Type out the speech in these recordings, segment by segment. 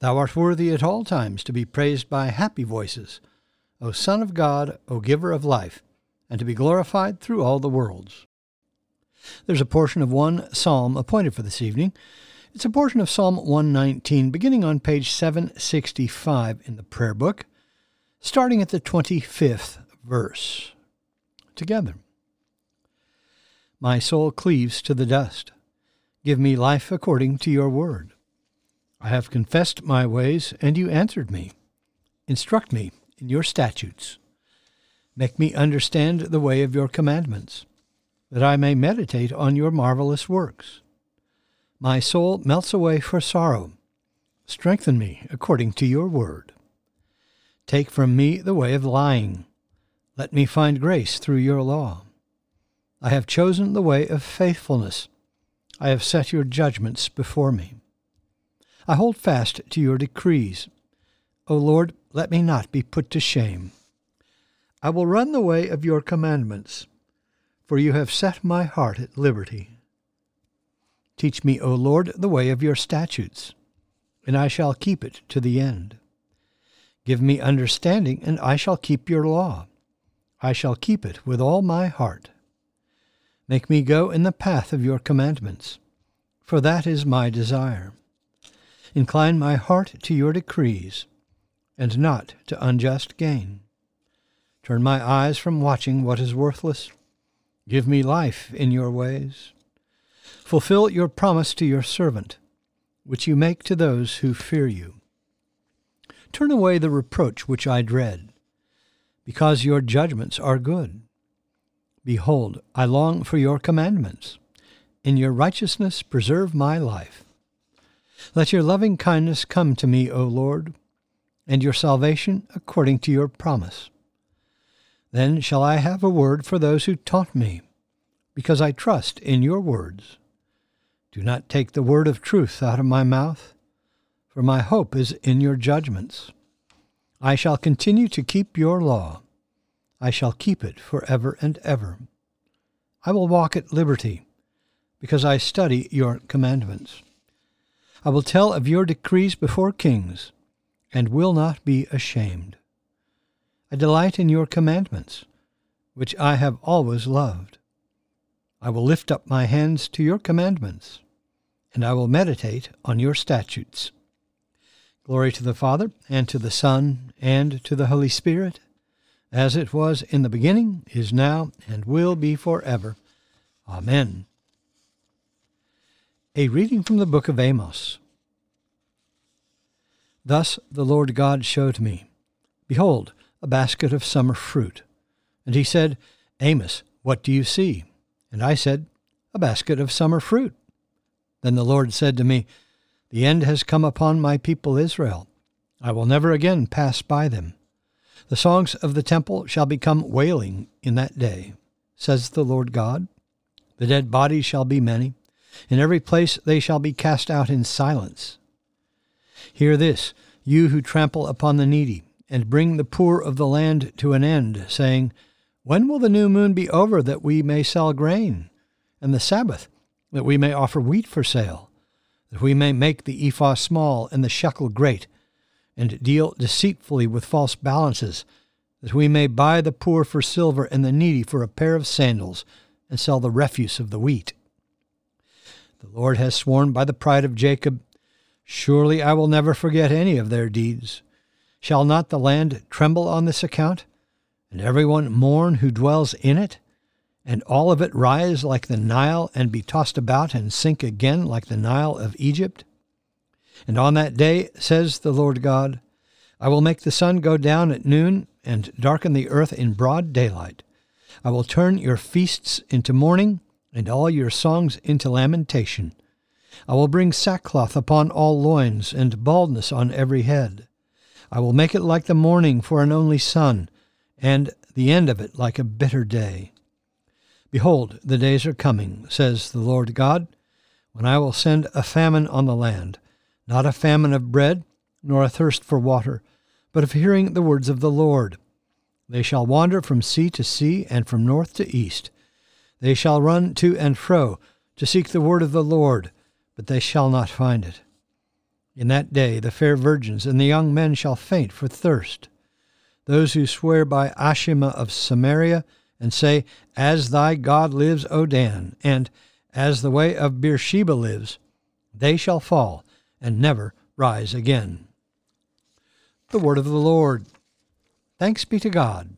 Thou art worthy at all times to be praised by happy voices, O Son of God, O Giver of life, and to be glorified through all the worlds. There's a portion of one psalm appointed for this evening. It's a portion of Psalm 119, beginning on page 765 in the prayer book, starting at the 25th verse. Together. My soul cleaves to the dust. Give me life according to your word. I have confessed my ways, and you answered me. Instruct me in your statutes. Make me understand the way of your commandments, that I may meditate on your marvelous works. My soul melts away for sorrow. Strengthen me according to your word. Take from me the way of lying. Let me find grace through your law. I have chosen the way of faithfulness. I have set your judgments before me. I hold fast to your decrees. O Lord, let me not be put to shame. I will run the way of your commandments, for you have set my heart at liberty. Teach me, O Lord, the way of your statutes, and I shall keep it to the end. Give me understanding, and I shall keep your law. I shall keep it with all my heart. Make me go in the path of your commandments, for that is my desire. Incline my heart to your decrees, and not to unjust gain. Turn my eyes from watching what is worthless. Give me life in your ways. Fulfill your promise to your servant, which you make to those who fear you. Turn away the reproach which I dread, because your judgments are good. Behold, I long for your commandments. In your righteousness preserve my life. Let your loving kindness come to me, O Lord, and your salvation according to your promise. Then shall I have a word for those who taunt me, because I trust in your words. Do not take the word of truth out of my mouth, for my hope is in your judgments. I shall continue to keep your law. I shall keep it for ever and ever. I will walk at liberty, because I study your commandments. I will tell of your decrees before kings, and will not be ashamed. I delight in your commandments, which I have always loved. I will lift up my hands to your commandments, and I will meditate on your statutes. Glory to the Father, and to the Son, and to the Holy Spirit as it was in the beginning, is now, and will be forever. Amen. A reading from the book of Amos. Thus the Lord God showed me, Behold, a basket of summer fruit. And he said, Amos, what do you see? And I said, A basket of summer fruit. Then the Lord said to me, The end has come upon my people Israel. I will never again pass by them. The songs of the temple shall become wailing in that day, says the Lord God. The dead bodies shall be many. In every place they shall be cast out in silence. Hear this, you who trample upon the needy, and bring the poor of the land to an end, saying, When will the new moon be over that we may sell grain, and the Sabbath that we may offer wheat for sale, that we may make the ephah small and the shekel great, and deal deceitfully with false balances, that we may buy the poor for silver and the needy for a pair of sandals, and sell the refuse of the wheat. The Lord has sworn by the pride of Jacob, Surely I will never forget any of their deeds. Shall not the land tremble on this account? and every one mourn who dwells in it, and all of it rise like the Nile, and be tossed about, and sink again like the Nile of Egypt? And on that day, says the Lord God, I will make the sun go down at noon, and darken the earth in broad daylight. I will turn your feasts into mourning, and all your songs into lamentation. I will bring sackcloth upon all loins, and baldness on every head. I will make it like the mourning for an only son, and the end of it like a bitter day. Behold, the days are coming, says the Lord God, when I will send a famine on the land, not a famine of bread, nor a thirst for water, but of hearing the words of the Lord. They shall wander from sea to sea, and from north to east. They shall run to and fro to seek the word of the Lord, but they shall not find it. In that day the fair virgins and the young men shall faint for thirst. Those who swear by Ashima of Samaria and say, As thy God lives, O Dan, and as the way of Beersheba lives, they shall fall and never rise again. The word of the Lord. Thanks be to God.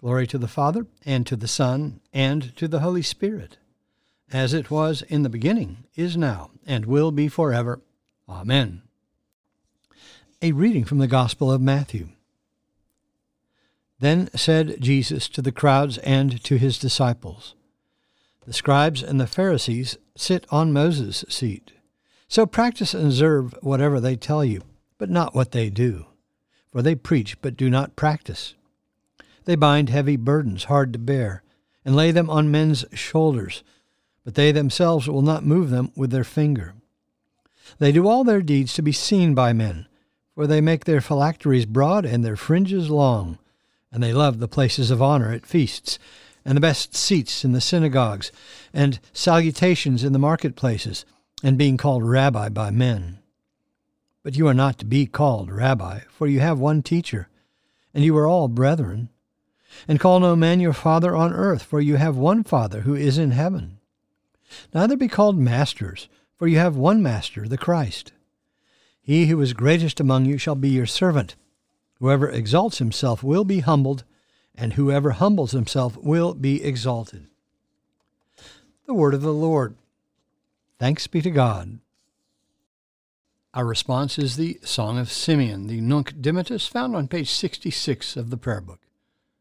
Glory to the Father, and to the Son, and to the Holy Spirit, as it was in the beginning, is now, and will be forever. Amen. A reading from the Gospel of Matthew. Then said Jesus to the crowds and to his disciples, the scribes and the Pharisees sit on Moses' seat. So practice and observe whatever they tell you, but not what they do. For they preach, but do not practice. They bind heavy burdens hard to bear, and lay them on men's shoulders, but they themselves will not move them with their finger. They do all their deeds to be seen by men, for they make their phylacteries broad and their fringes long, and they love the places of honor at feasts and the best seats in the synagogues, and salutations in the marketplaces, and being called rabbi by men. But you are not to be called rabbi, for you have one teacher, and you are all brethren. And call no man your father on earth, for you have one Father who is in heaven. Neither be called masters, for you have one Master, the Christ. He who is greatest among you shall be your servant. Whoever exalts himself will be humbled, and whoever humbles himself will be exalted. The word of the Lord. Thanks be to God. Our response is the Song of Simeon, the Nunc Dimittis, found on page 66 of the Prayer Book.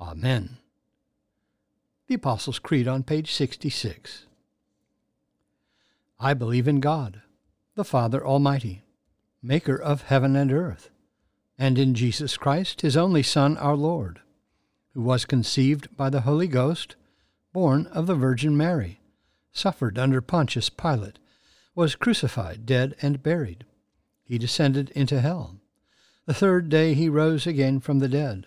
Amen. The Apostles' Creed on page 66. I believe in God, the Father Almighty, maker of heaven and earth and in Jesus Christ, his only Son, our Lord, who was conceived by the Holy Ghost, born of the Virgin Mary, suffered under Pontius Pilate, was crucified, dead, and buried. He descended into hell. The third day he rose again from the dead.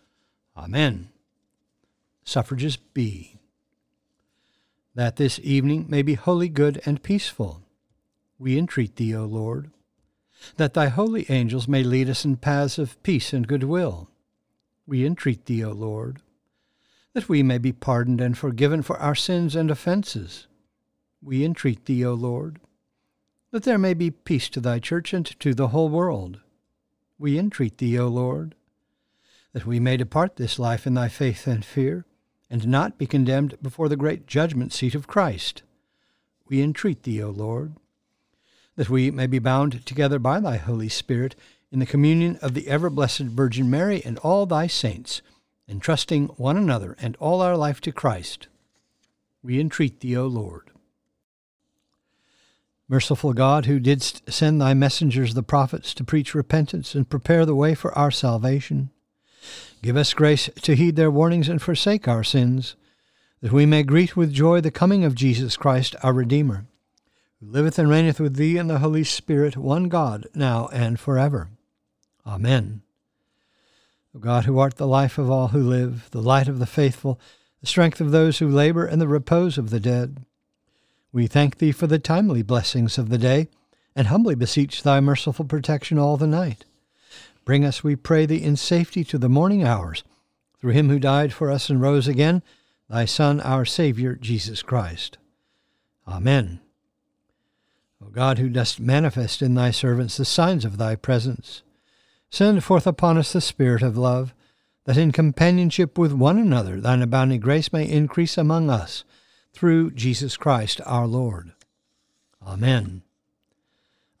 Amen. Suffrages B. That this evening may be wholly good and peaceful, we entreat thee, O Lord that thy holy angels may lead us in paths of peace and goodwill. We entreat thee, O Lord, that we may be pardoned and forgiven for our sins and offences. We entreat thee, O Lord, that there may be peace to thy church and to the whole world. We entreat thee, O Lord, that we may depart this life in thy faith and fear, and not be condemned before the great judgment seat of Christ. We entreat thee, O Lord, that we may be bound together by thy Holy Spirit in the communion of the ever blessed Virgin Mary and all thy saints, entrusting one another and all our life to Christ. We entreat thee, O Lord. Merciful God, who didst send thy messengers the prophets to preach repentance and prepare the way for our salvation, give us grace to heed their warnings and forsake our sins, that we may greet with joy the coming of Jesus Christ, our Redeemer who liveth and reigneth with thee in the Holy Spirit, one God, now and forever. Amen. O God, who art the life of all who live, the light of the faithful, the strength of those who labor, and the repose of the dead, we thank thee for the timely blessings of the day, and humbly beseech thy merciful protection all the night. Bring us, we pray thee, in safety to the morning hours, through him who died for us and rose again, thy Son, our Saviour, Jesus Christ. Amen. O God, who dost manifest in thy servants the signs of thy presence, send forth upon us the Spirit of love, that in companionship with one another thine abounding grace may increase among us, through Jesus Christ our Lord. Amen.